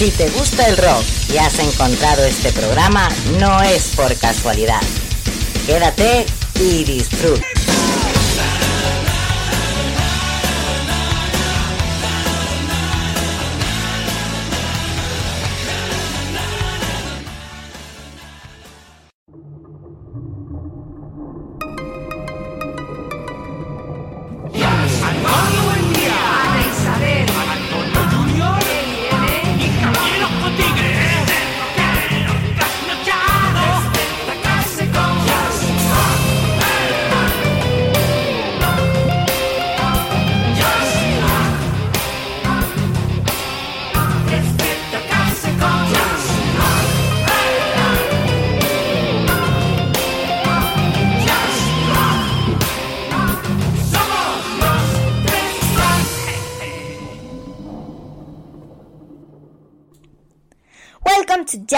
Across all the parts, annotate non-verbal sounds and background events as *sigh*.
Si te gusta el rock y has encontrado este programa, no es por casualidad. Quédate y disfruta.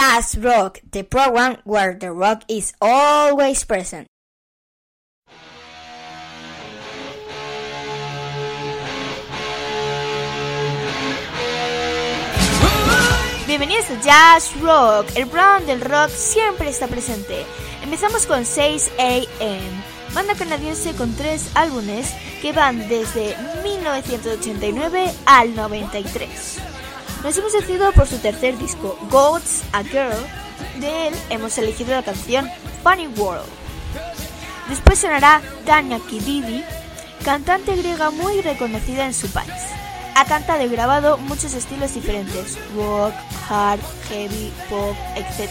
Jazz Rock, the program where the rock is always present. Bienvenidos a Jazz Rock, el programa del rock siempre está presente. Empezamos con 6 AM, banda canadiense con tres álbumes que van desde 1989 al 93. Nos hemos decidido por su tercer disco, God's a Girl. De él hemos elegido la canción Funny World. Después sonará Tanya Kididi, cantante griega muy reconocida en su país. Ha cantado y grabado muchos estilos diferentes, rock, hard, heavy, pop, etc.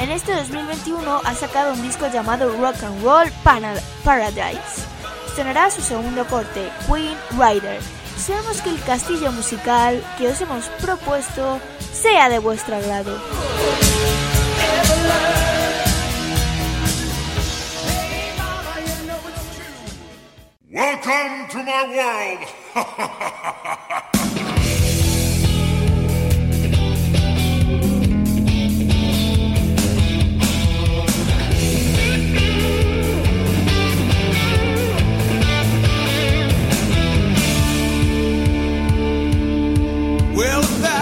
En este 2021 ha sacado un disco llamado Rock and Roll Paradise. Sonará su segundo corte, Queen Rider, deseamos que el castillo musical que os hemos propuesto sea de vuestro agrado. Welcome to my world. *laughs* Well, that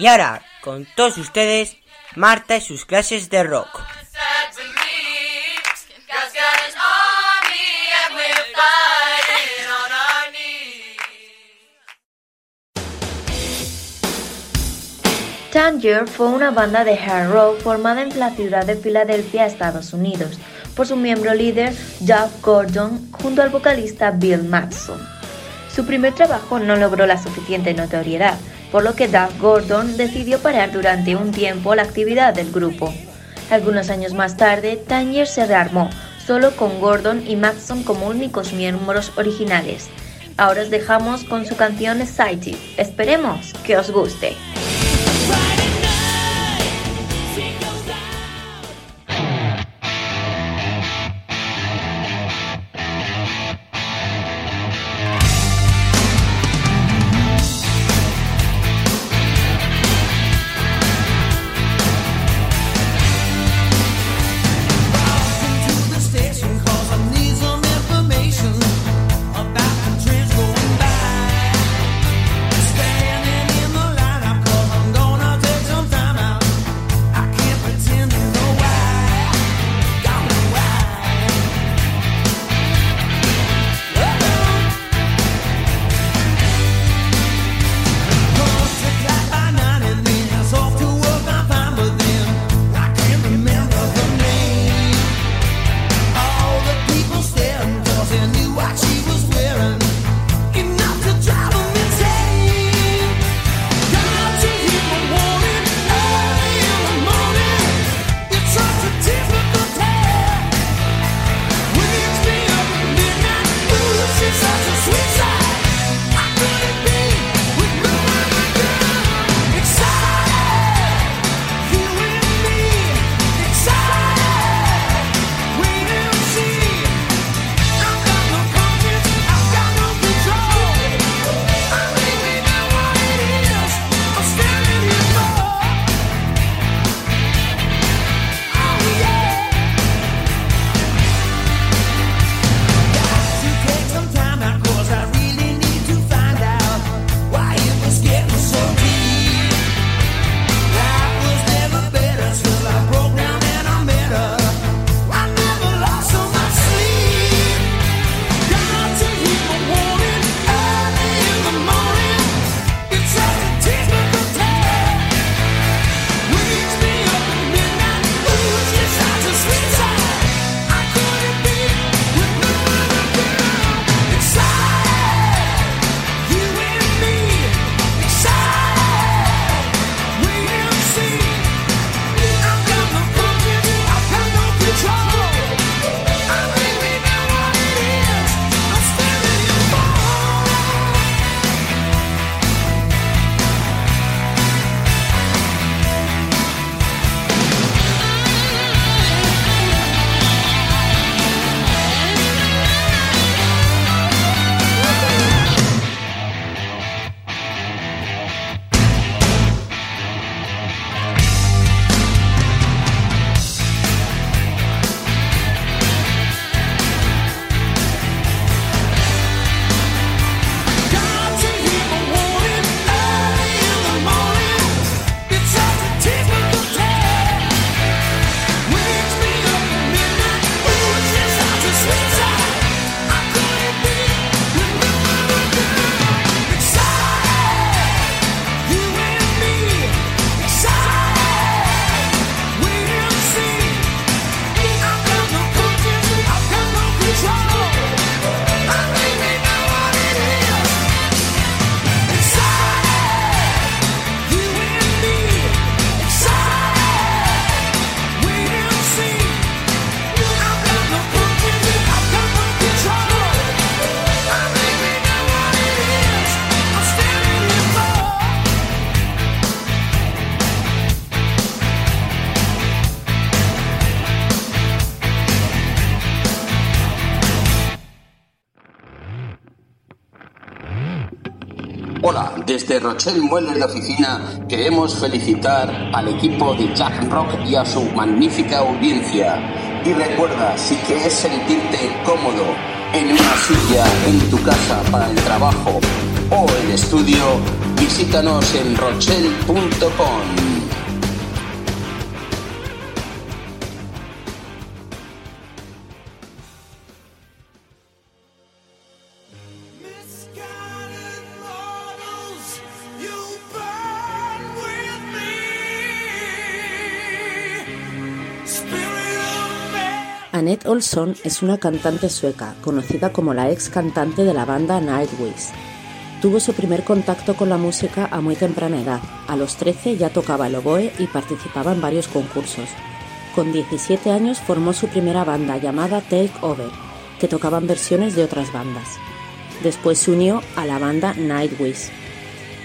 Y ahora, con todos ustedes, Marta y sus clases de rock. Tanger fue una banda de hard rock formada en la ciudad de Filadelfia, Estados Unidos, por su miembro líder Doug Gordon junto al vocalista Bill Matson. Su primer trabajo no logró la suficiente notoriedad, por lo que Doug Gordon decidió parar durante un tiempo la actividad del grupo. Algunos años más tarde, Tanger se rearmó, solo con Gordon y Matson como únicos miembros originales. Ahora os dejamos con su canción Excited. Esperemos que os guste. Desde Rochelle Mueller de Oficina queremos felicitar al equipo de Jack Rock y a su magnífica audiencia. Y recuerda, si quieres sentirte cómodo en una silla, en tu casa, para el trabajo o el estudio, Visítanos en rochelle.com. Annette Olson es una cantante sueca, conocida como la ex cantante de la banda Nightwish. Tuvo su primer contacto con la música a muy temprana edad. A los 13 ya tocaba el oboe y participaba en varios concursos. Con 17 años formó su primera banda llamada Take Over, que tocaban versiones de otras bandas. Después se unió a la banda Nightwish.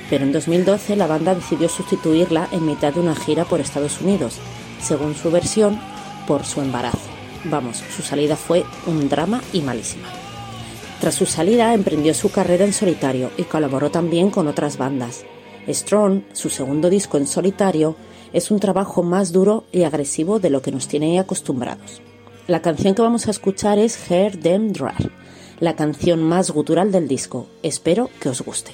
Pero en 2012 la banda decidió sustituirla en mitad de una gira por Estados Unidos, según su versión, por su embarazo. Vamos, su salida fue un drama y malísima. Tras su salida emprendió su carrera en solitario y colaboró también con otras bandas. Strong, su segundo disco en solitario, es un trabajo más duro y agresivo de lo que nos tiene acostumbrados. La canción que vamos a escuchar es Hear Them Dry, la canción más gutural del disco. Espero que os guste.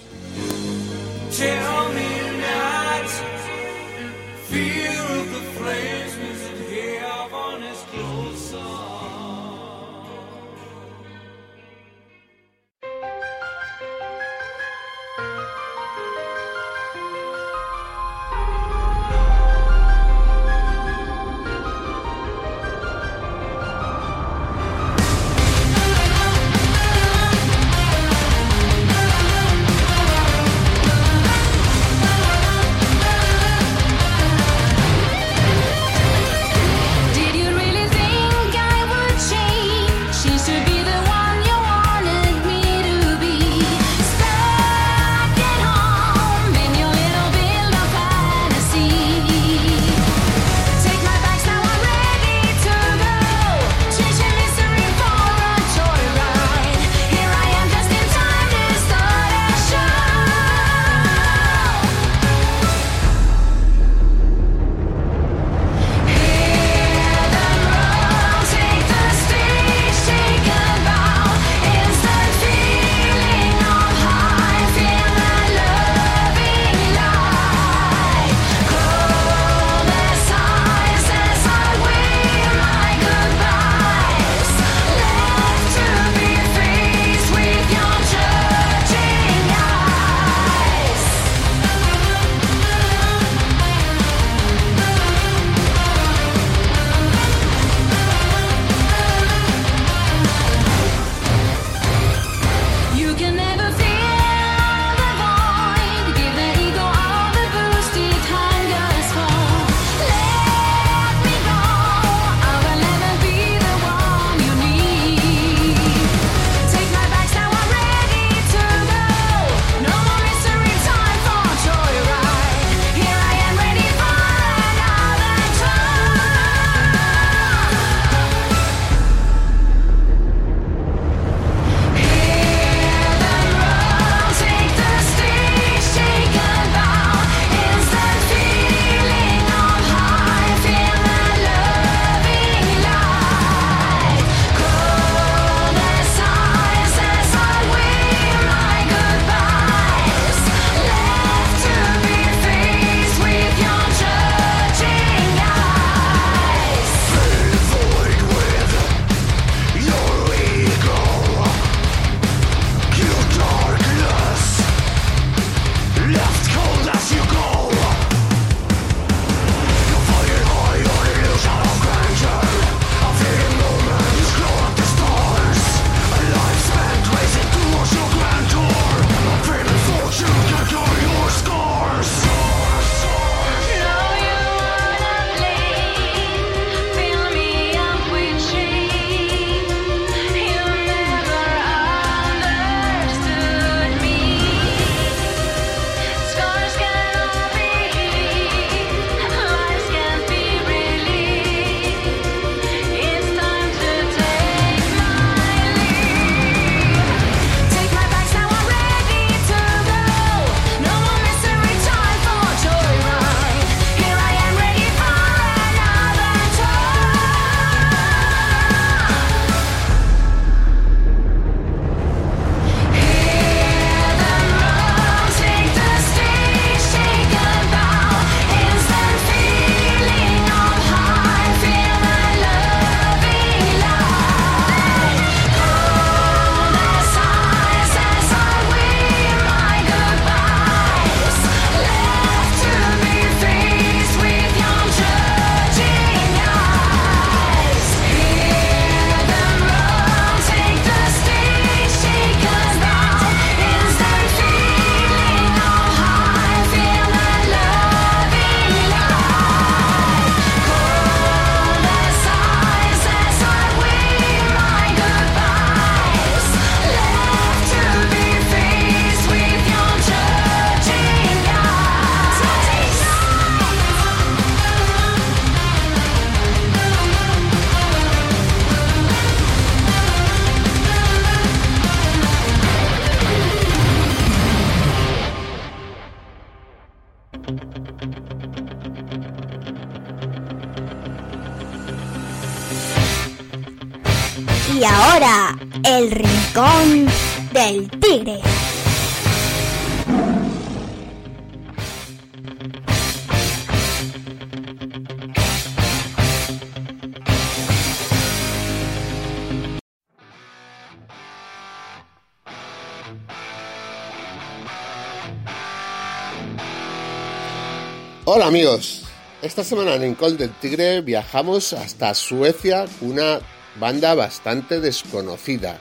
Hola amigos, esta semana en Rincón del Tigre viajamos hasta Suecia, una banda bastante desconocida.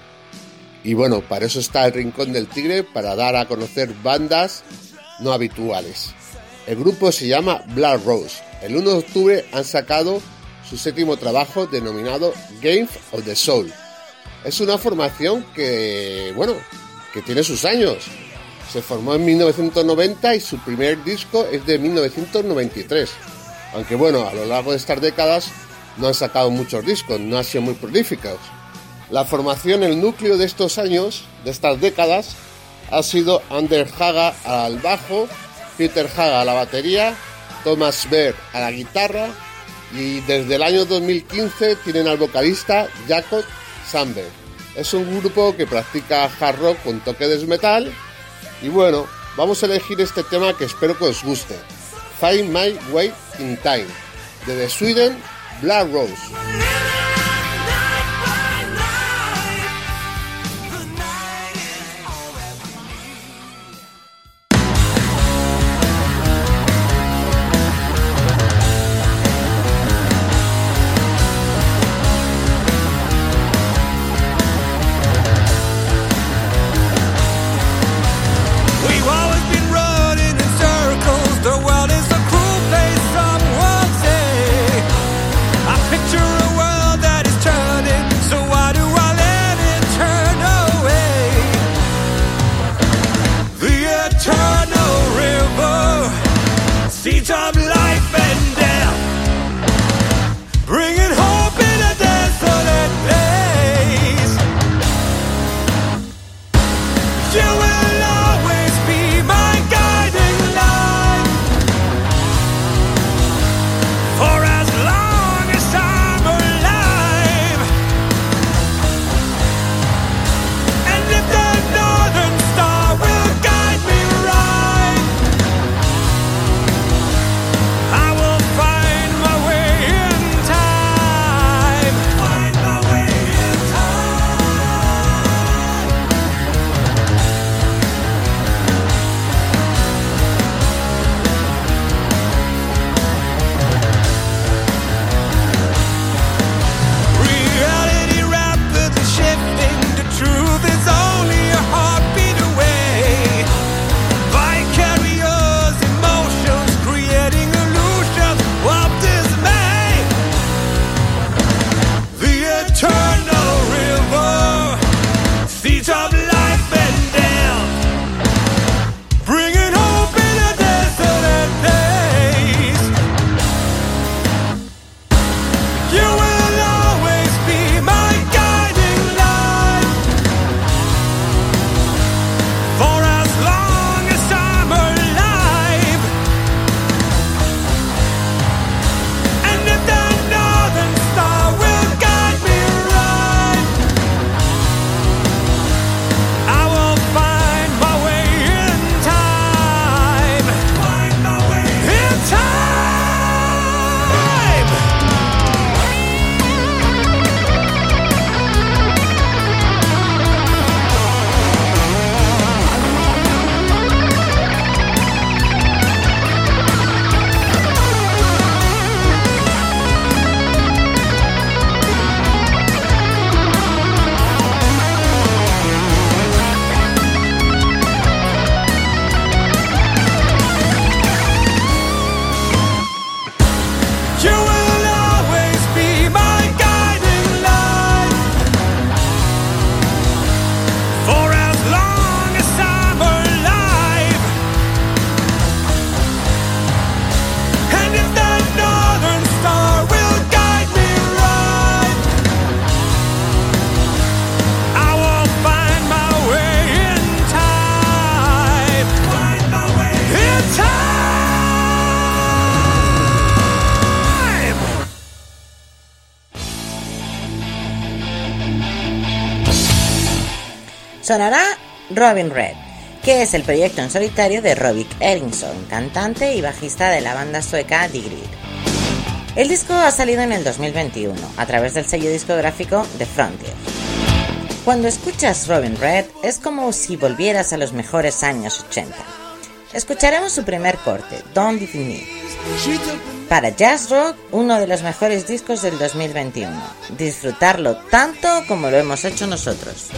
Y bueno, para eso está el Rincón del Tigre, para dar a conocer bandas no habituales. El grupo se llama Blood Rose. El 1 de octubre han sacado su séptimo trabajo denominado Game of the Soul. Es una formación que, bueno, que tiene sus años se formó en 1990 y su primer disco es de 1993. Aunque bueno, a lo largo de estas décadas no han sacado muchos discos, no han sido muy prolíficos. La formación, el núcleo de estos años, de estas décadas, ha sido Anders Haga al bajo, Peter Haga a la batería, Thomas Berg a la guitarra y desde el año 2015 tienen al vocalista Jacob Sandberg. Es un grupo que practica hard rock con toque de metal y bueno, vamos a elegir este tema que espero que os guste. Find My Way in Time, de The Sweden Black Rose. Sonará Robin Red, que es el proyecto en solitario de Robbie Eriksson, cantante y bajista de la banda sueca Digrid. El disco ha salido en el 2021 a través del sello discográfico The Frontier. Cuando escuchas Robin Red es como si volvieras a los mejores años 80. Escucharemos su primer corte, Don't Leave Me. Para Jazz Rock, uno de los mejores discos del 2021. Disfrutarlo tanto como lo hemos hecho nosotros.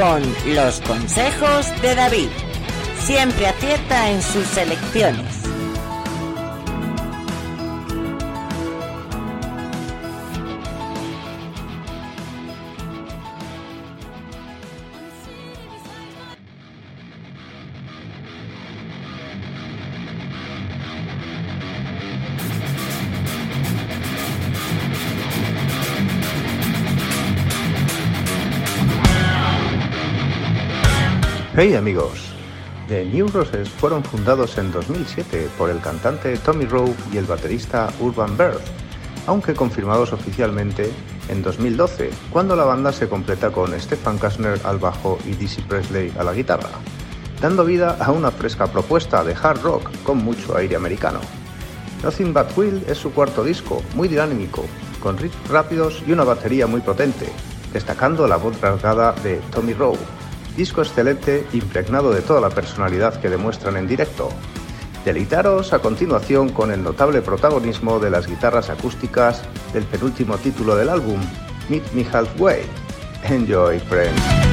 Con los consejos de David. Siempre acierta en sus elecciones. Hey amigos, The New Roses fueron fundados en 2007 por el cantante Tommy Rowe y el baterista Urban Bird, aunque confirmados oficialmente en 2012, cuando la banda se completa con Stefan Kastner al bajo y Dizzy Presley a la guitarra, dando vida a una fresca propuesta de hard rock con mucho aire americano. Nothing But Will es su cuarto disco, muy dinámico, con riffs rápidos y una batería muy potente, destacando la voz rasgada de Tommy Rowe disco excelente impregnado de toda la personalidad que demuestran en directo. Deleitaros a continuación con el notable protagonismo de las guitarras acústicas del penúltimo título del álbum, Meet Me Halfway. Enjoy, friends.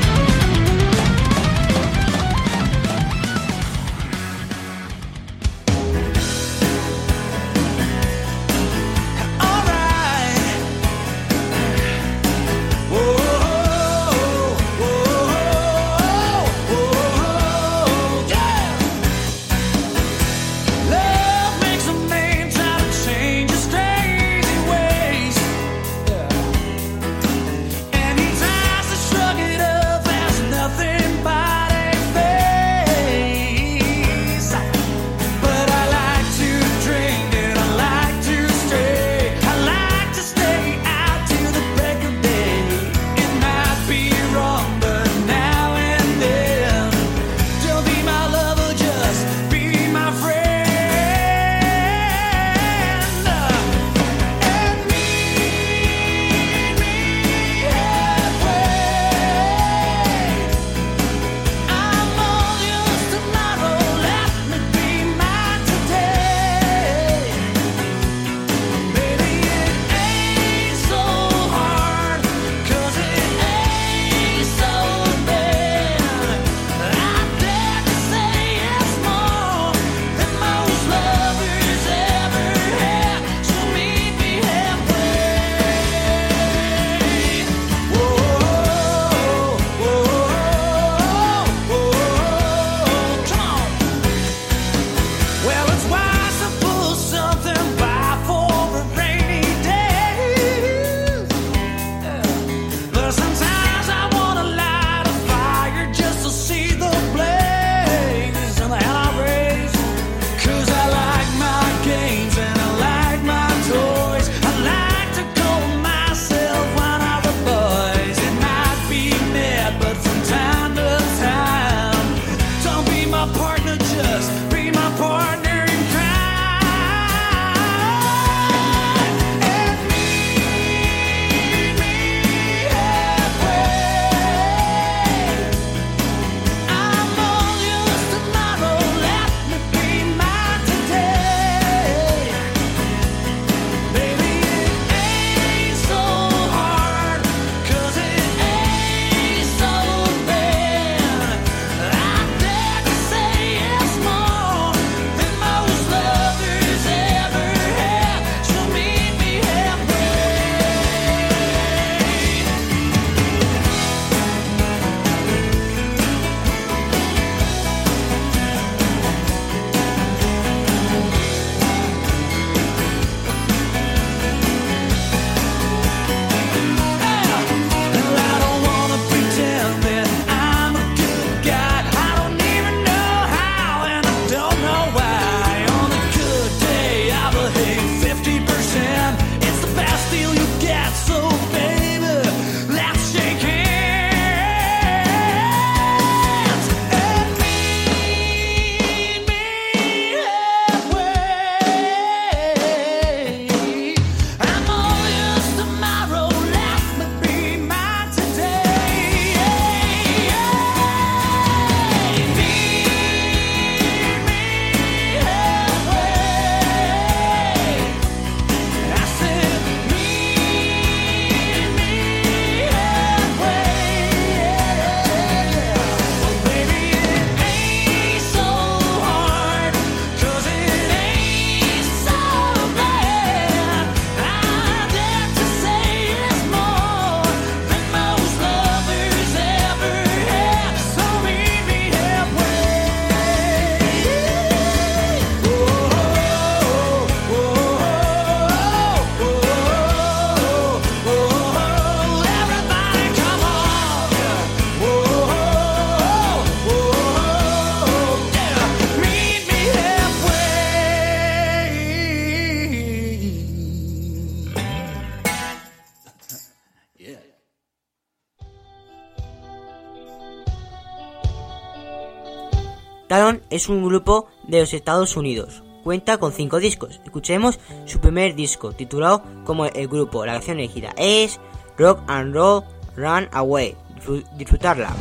Es un grupo de los Estados Unidos. Cuenta con cinco discos. Escuchemos su primer disco, titulado como el grupo. La canción elegida es Rock and Roll Run Away. Disfrutarla.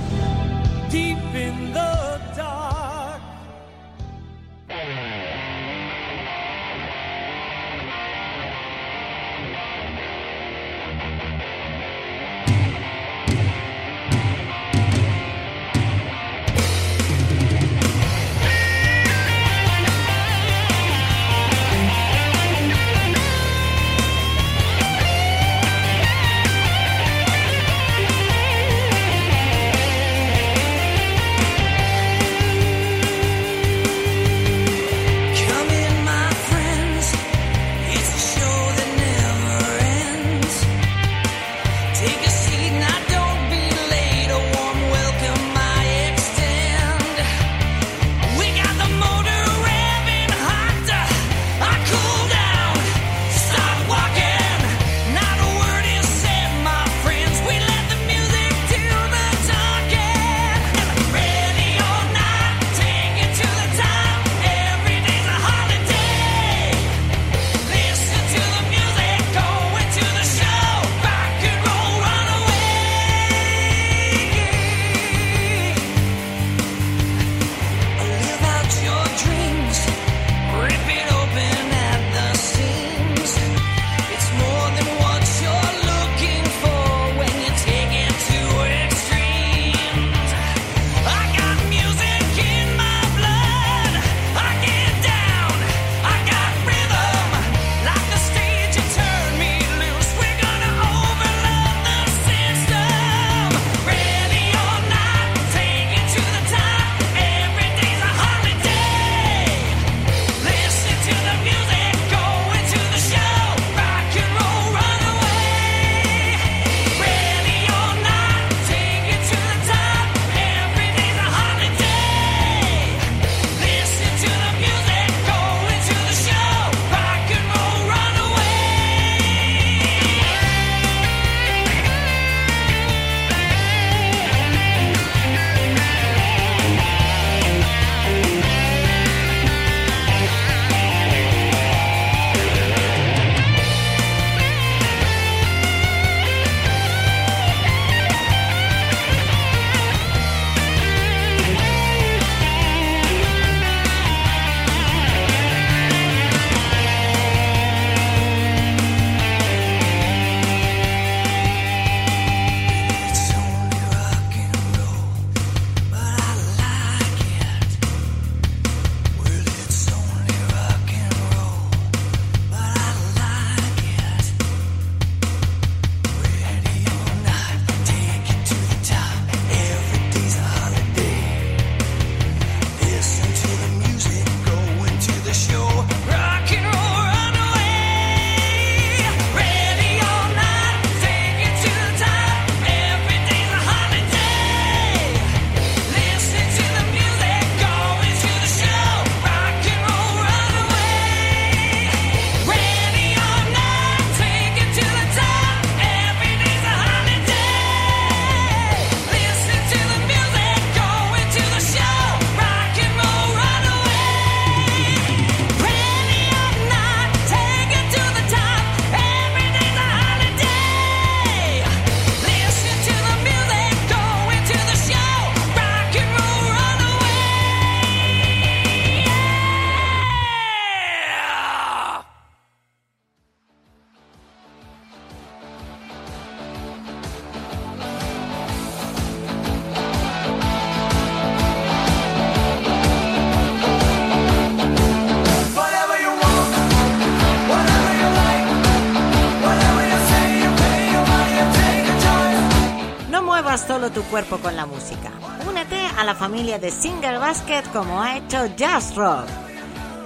Como ha hecho Just Rock.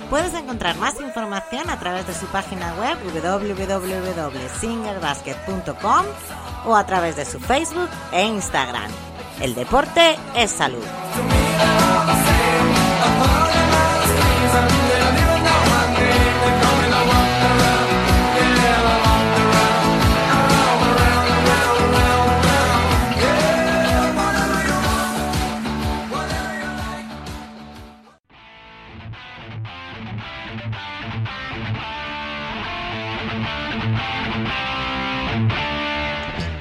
Puedes encontrar más información a través de su página web www.singerbasket.com o a través de su Facebook e Instagram. El deporte es salud.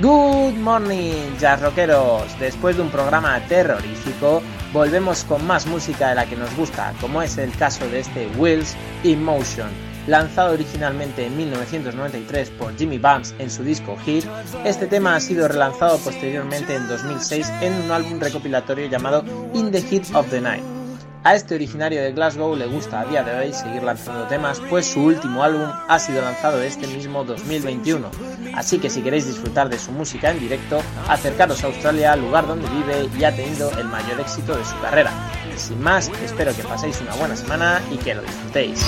Good morning, jazz rockeros. Después de un programa terrorífico, volvemos con más música de la que nos gusta, como es el caso de este Wheels in Motion. Lanzado originalmente en 1993 por Jimmy Bumps en su disco Hit, este tema ha sido relanzado posteriormente en 2006 en un álbum recopilatorio llamado In the Heat of the Night. A este originario de Glasgow le gusta a día de hoy seguir lanzando temas, pues su último álbum ha sido lanzado este mismo 2021. Así que si queréis disfrutar de su música en directo, acercaros a Australia, lugar donde vive y ha tenido el mayor éxito de su carrera. Sin más, espero que paséis una buena semana y que lo disfrutéis.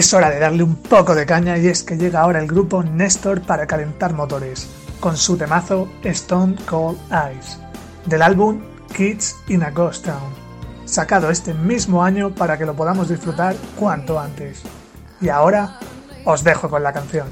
Es hora de darle un poco de caña y es que llega ahora el grupo Nestor para calentar motores, con su temazo Stone Cold Eyes, del álbum Kids in a Ghost Town, sacado este mismo año para que lo podamos disfrutar cuanto antes. Y ahora os dejo con la canción.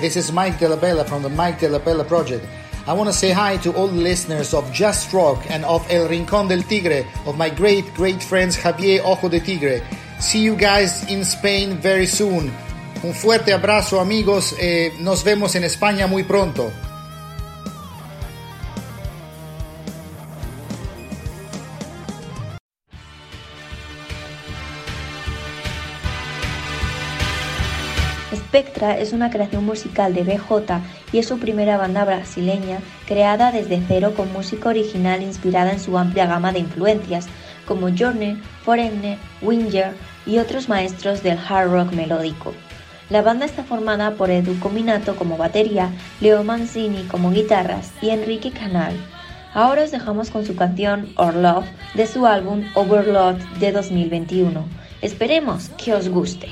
This is Mike De La Bella from the Mike De La Bella Project. I want to say hi to all listeners of Just Rock and of El Rincón del Tigre, of my great, great friends Javier Ojo de Tigre. See you guys in Spain very soon. Un fuerte abrazo amigos, eh, nos vemos en España muy pronto. Es una creación musical de BJ y es su primera banda brasileña creada desde cero con música original inspirada en su amplia gama de influencias como Journey, Foreigner, Winger y otros maestros del hard rock melódico. La banda está formada por Edu Cominato como batería, Leo Mancini como guitarras y Enrique Canal. Ahora os dejamos con su canción Or Love de su álbum Overload de 2021. Esperemos que os guste.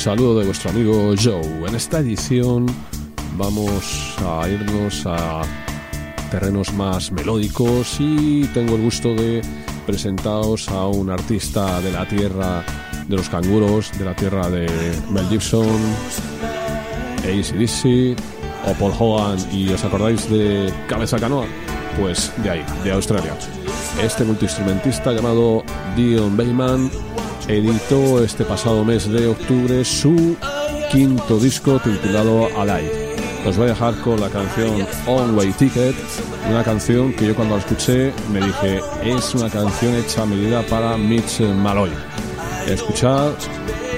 Saludo de vuestro amigo Joe. En esta edición vamos a irnos a terrenos más melódicos y tengo el gusto de presentaros a un artista de la tierra de los canguros, de la tierra de Mel Gibson, ACDC o Paul Hogan y os acordáis de Cabeza Canoa, pues de ahí, de Australia. Este multiinstrumentista llamado Dion Bayman editó este pasado mes de octubre su quinto disco titulado Alive. Os voy a dejar con la canción On Way Ticket, una canción que yo cuando la escuché me dije es una canción hecha a medida para Mitch Malloy. Escuchad,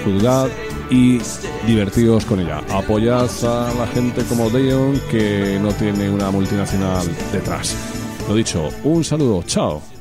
juzgad y divertidos con ella. Apoyad a la gente como Dion que no tiene una multinacional detrás. Lo dicho, un saludo, chao.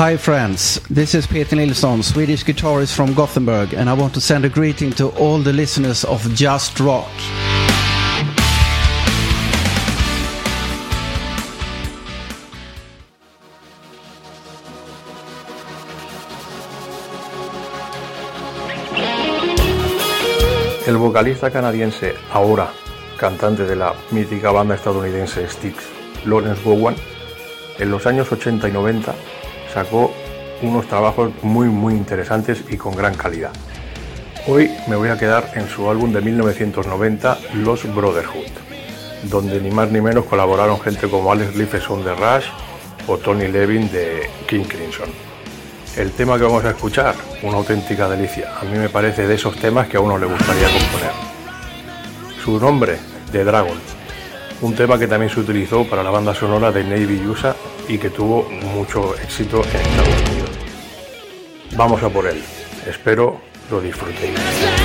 Hi friends, this is Peter Nilsson, Swedish guitarist from Gothenburg, and I want to send a greeting to all the listeners of Just Rock. El vocalista canadiense, ahora cantante de la mítica banda estadounidense Styx, Lawrence Bowen, en los años 80 y 90 sacó unos trabajos muy muy interesantes y con gran calidad. Hoy me voy a quedar en su álbum de 1990, Los Brotherhood, donde ni más ni menos colaboraron gente como Alex Lifeson de Rush o Tony Levin de King Crimson. El tema que vamos a escuchar, una auténtica delicia, a mí me parece de esos temas que a uno le gustaría componer. Su nombre, The Dragon, un tema que también se utilizó para la banda sonora de Navy USA y que tuvo mucho éxito en Estados Unidos. Vamos a por él, espero lo disfrutéis.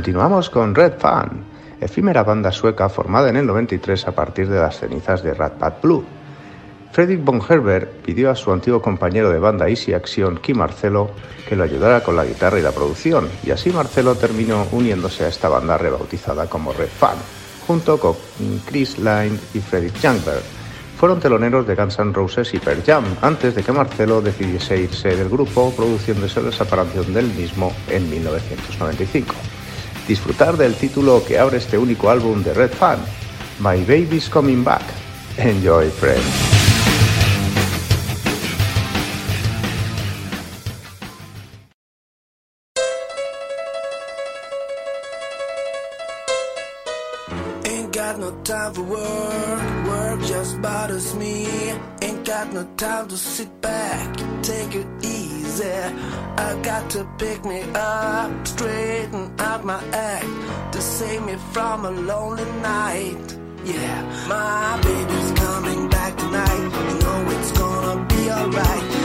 Continuamos con Red Fan, efímera banda sueca formada en el 93 a partir de las cenizas de Rat Bad Blue. Fredrik von Herbert pidió a su antiguo compañero de banda Easy Action, Kim Marcelo, que lo ayudara con la guitarra y la producción, y así Marcelo terminó uniéndose a esta banda rebautizada como Red Fan, junto con Chris Line y Fredrik Jungberg. Fueron teloneros de Guns N' Roses y Pearl Jam, antes de que Marcelo decidiese irse del grupo, produciéndose la separación del mismo en 1995. Disfrutar del título que abre este único álbum de Red Fan, My Baby's Coming Back. Enjoy, friends. Time for work, work just bothers me. Ain't got no time to sit back, to pick me up, straighten out my act to save me from a lonely night. Yeah, my baby's coming back tonight. You know it's gonna be alright.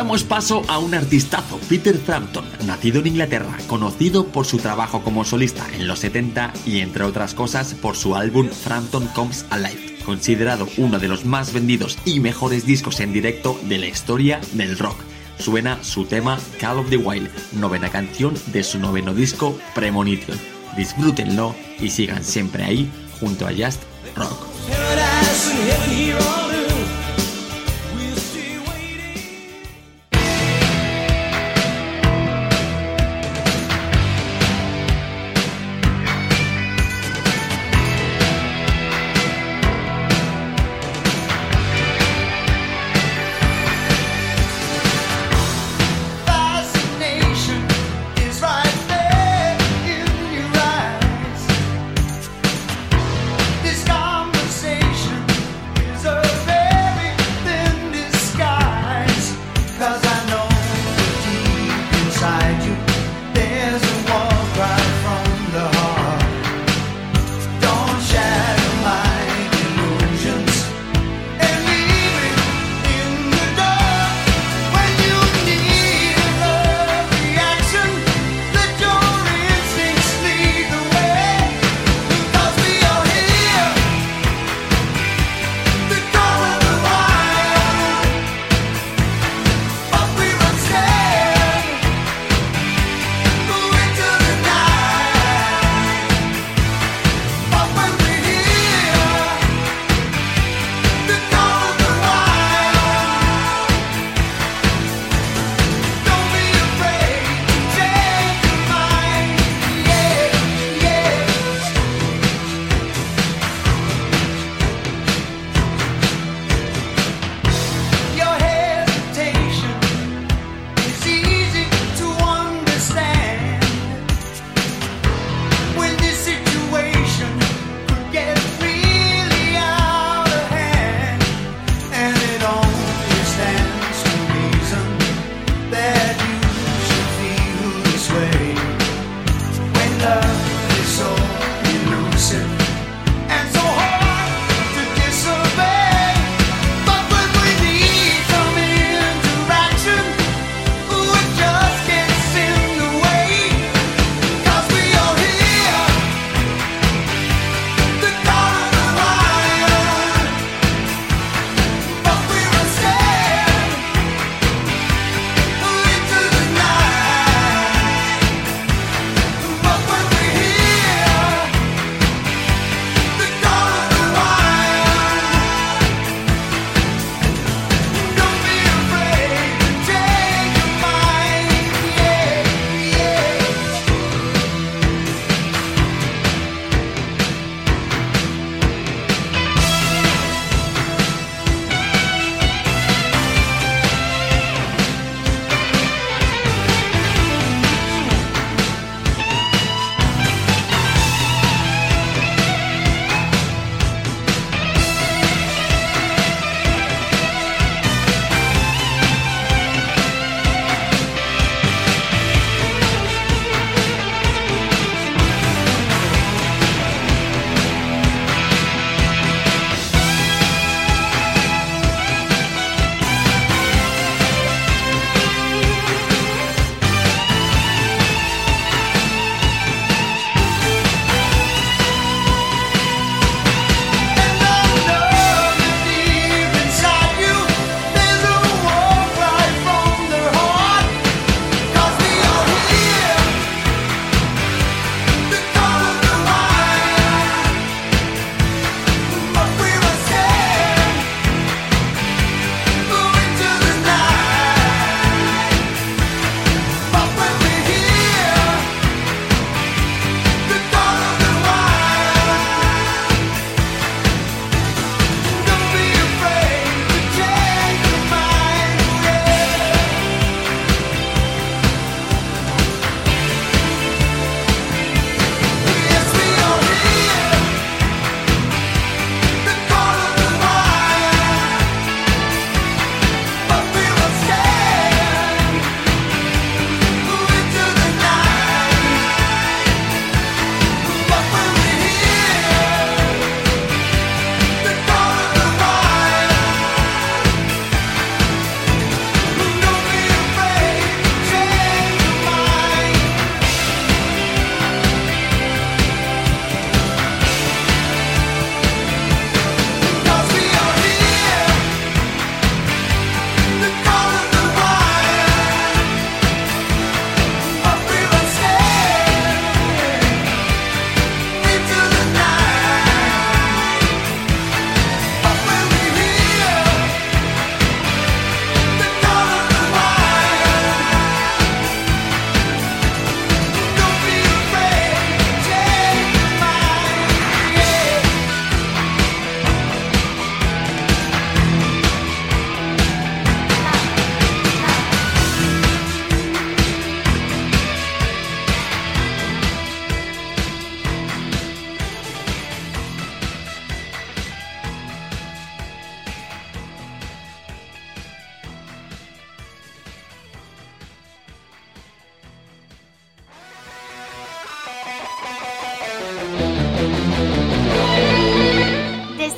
Damos paso a un artistazo, Peter Frampton, nacido en Inglaterra, conocido por su trabajo como solista en los 70 y entre otras cosas por su álbum Frampton Comes Alive, considerado uno de los más vendidos y mejores discos en directo de la historia del rock. Suena su tema Call of the Wild, novena canción de su noveno disco Premonition. Disfrútenlo y sigan siempre ahí junto a Just Rock.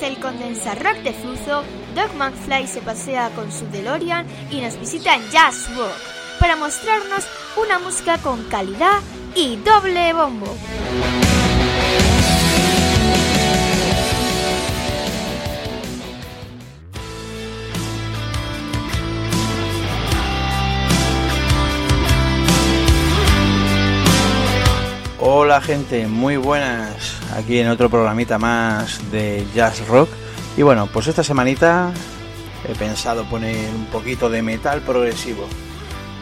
El Condensa Rock de Fluzo, Doc McFly se pasea con su DeLorean y nos visita en Jazz Rock para mostrarnos una música con calidad y doble bombo. Hola gente, muy buenas. Aquí en otro programita más de Jazz Rock. Y bueno, pues esta semanita he pensado poner un poquito de metal progresivo.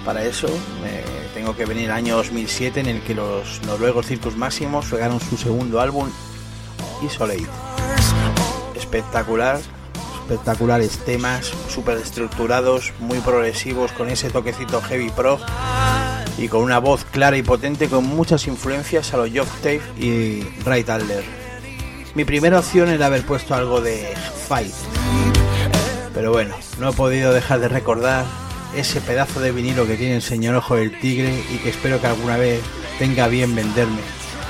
Para eso eh, tengo que venir el año 2007 en el que los noruegos Circus Maximus sacaron su segundo álbum Isolate. Espectacular, espectaculares temas, súper estructurados, muy progresivos, con ese toquecito heavy pro y con una voz clara y potente con muchas influencias a los Jock Tape y Ray Adler. Mi primera opción era haber puesto algo de Fight, pero bueno, no he podido dejar de recordar ese pedazo de vinilo que tiene el señor Ojo del Tigre y que espero que alguna vez tenga bien venderme.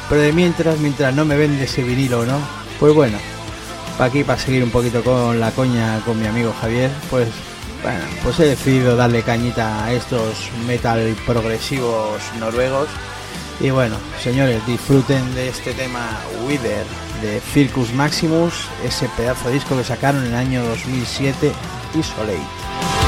Pero de mientras, mientras no me vende ese vinilo, ¿no? Pues bueno, para aquí, para seguir un poquito con la coña con mi amigo Javier, pues bueno, pues he decidido darle cañita a estos metal progresivos noruegos. Y bueno, señores, disfruten de este tema Wither de Circus Maximus, ese pedazo de disco que sacaron en el año 2007, Isolate.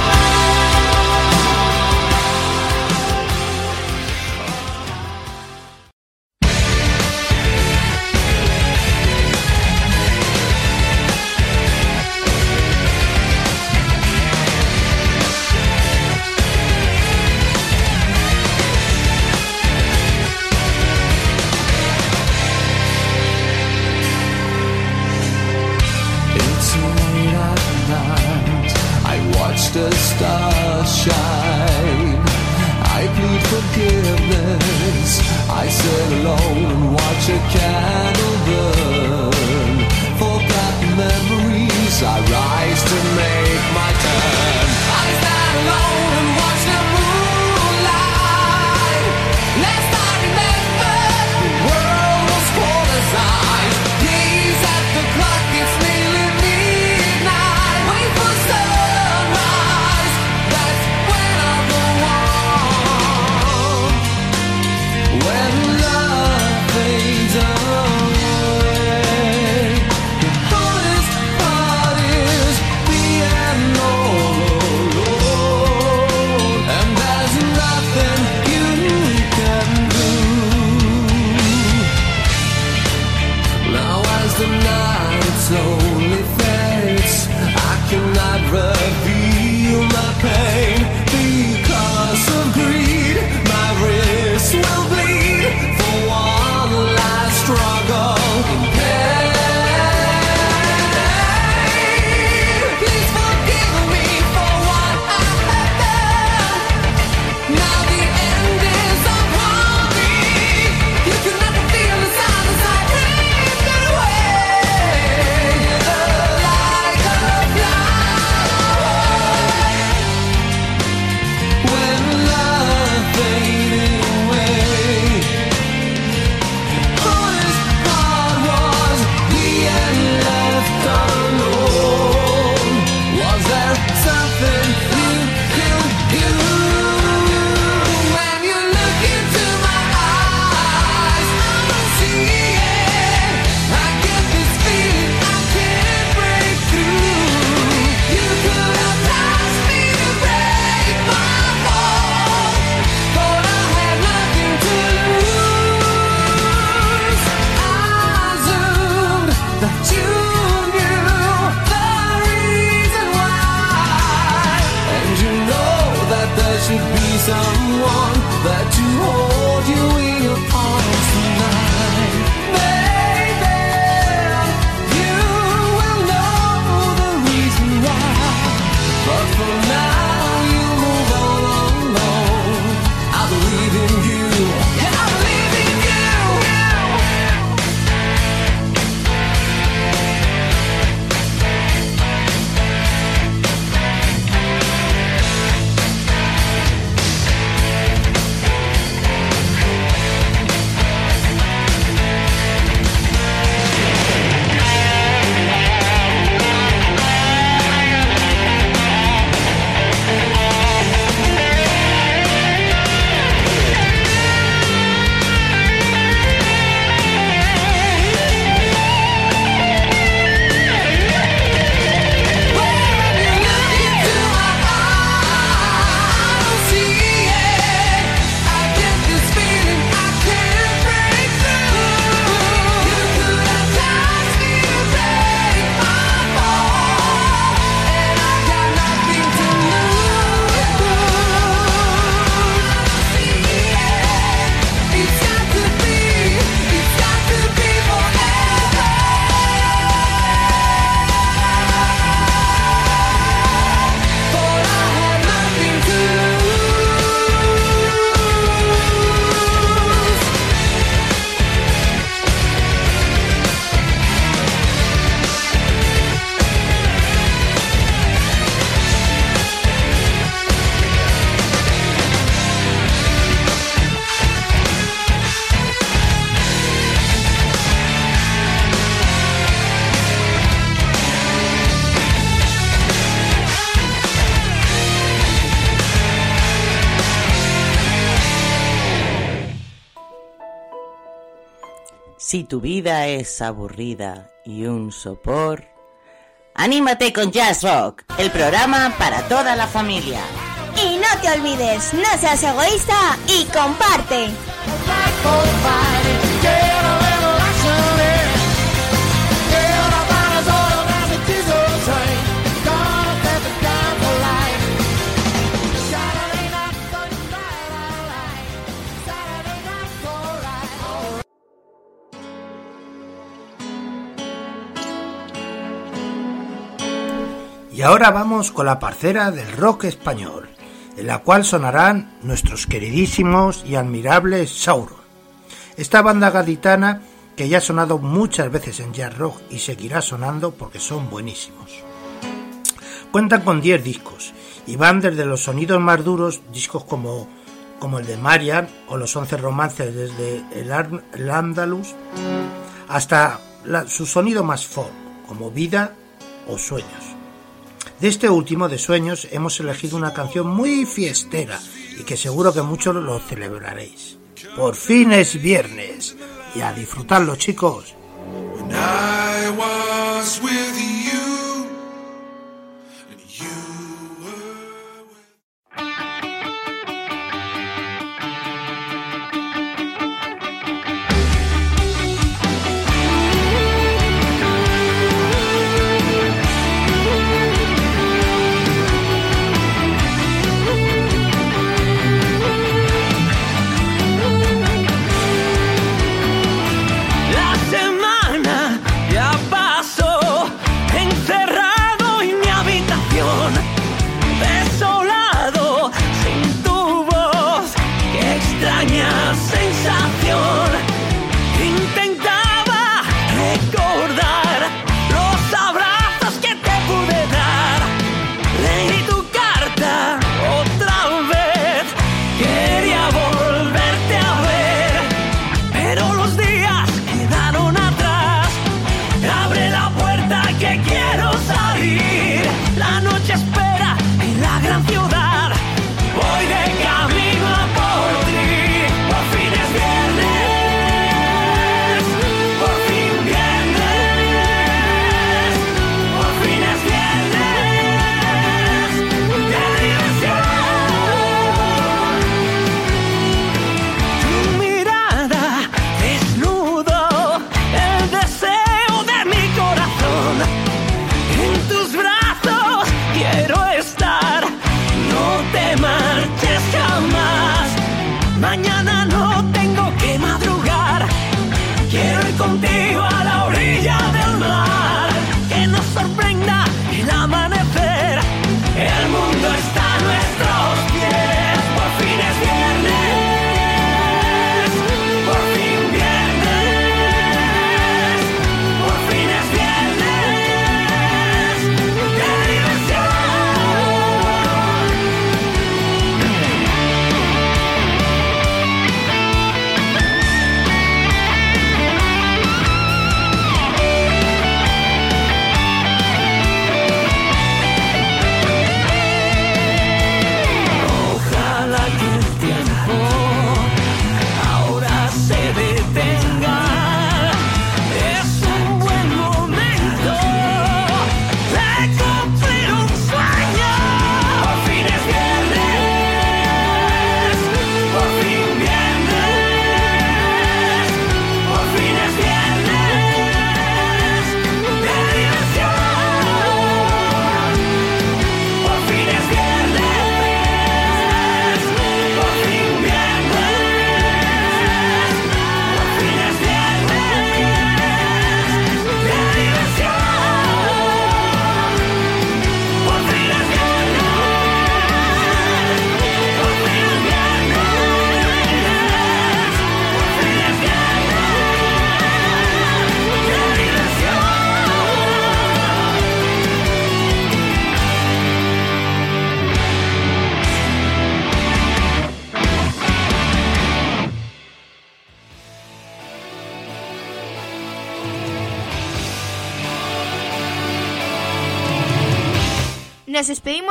Si tu vida es aburrida y un sopor, anímate con Jazz Rock, el programa para toda la familia. Y no te olvides, no seas egoísta y comparte. Y ahora vamos con la parcera del rock español, en la cual sonarán nuestros queridísimos y admirables Sauron. Esta banda gaditana que ya ha sonado muchas veces en jazz rock y seguirá sonando porque son buenísimos. Cuentan con 10 discos y van desde los sonidos más duros, discos como, como el de Marian o los 11 romances desde el, Ar- Andalus, hasta su sonido más folk, como Vida o Sueños. De este último, de Sueños, hemos elegido una canción muy fiestera y que seguro que muchos lo celebraréis. Por fin es viernes y a disfrutarlo chicos.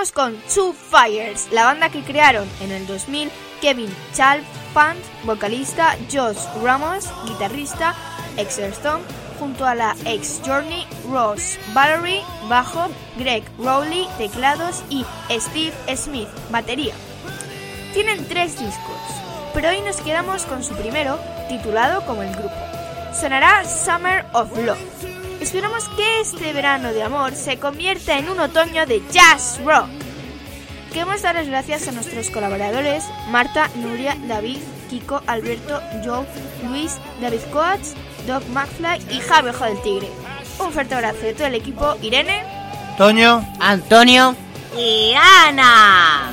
Con Two Fires, la banda que crearon en el 2000 Kevin Chalf Pant, vocalista, Josh Ramos, guitarrista, ex Stone, junto a la ex Journey, Ross Valerie, bajo, Greg Rowley, teclados y Steve Smith, batería. Tienen tres discos, pero hoy nos quedamos con su primero, titulado como el grupo. Sonará Summer of Love. Esperamos que este verano de amor se convierta en un otoño de jazz rock. Queremos dar las gracias a nuestros colaboradores Marta, Nuria, David, Kiko, Alberto, Joe, Luis, David Coates, Doc McFly y Javi Ojo del Tigre. Un fuerte abrazo de todo el equipo, Irene, Toño, Antonio y Ana.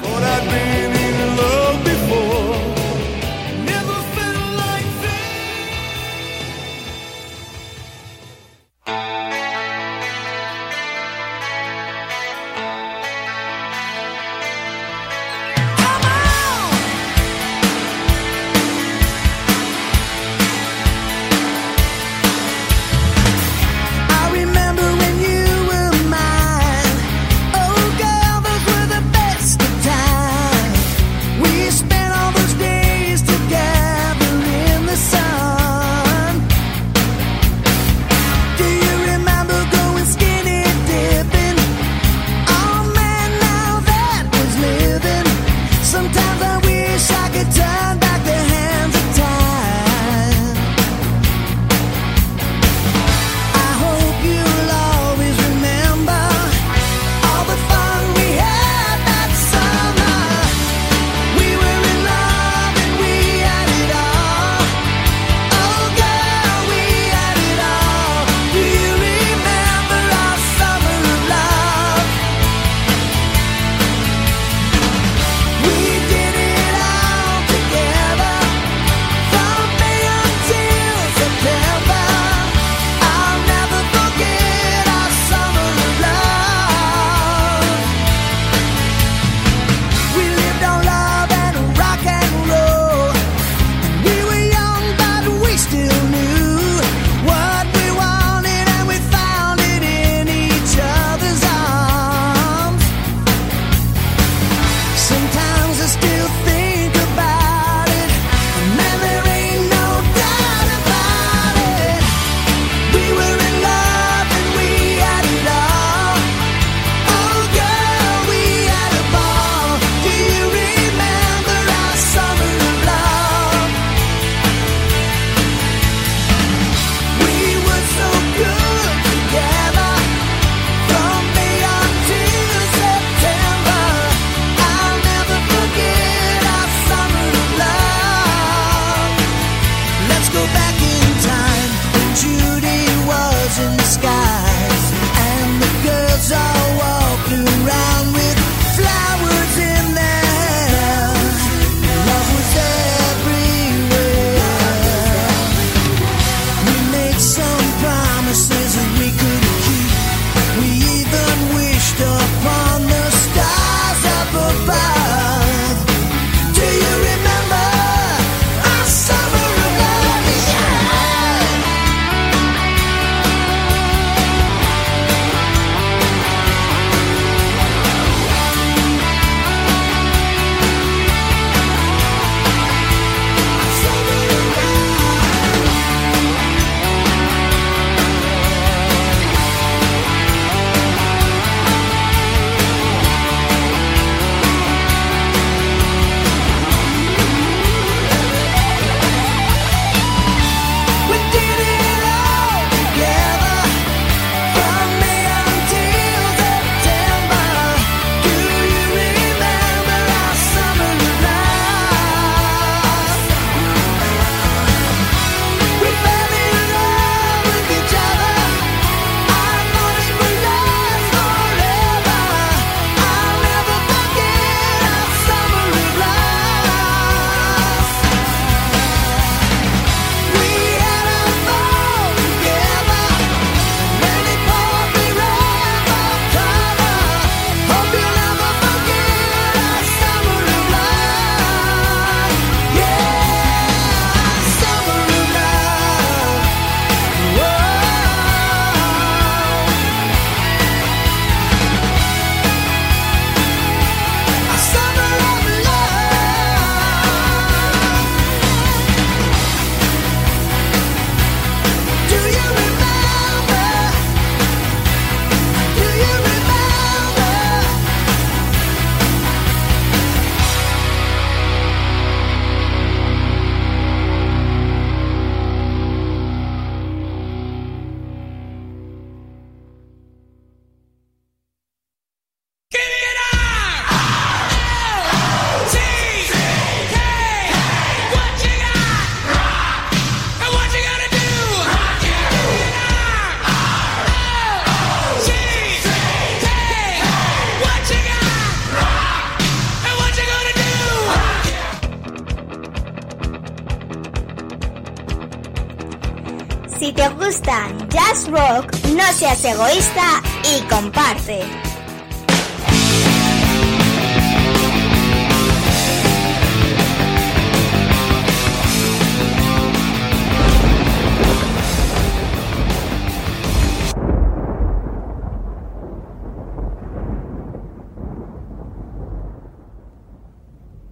Egoísta y comparte.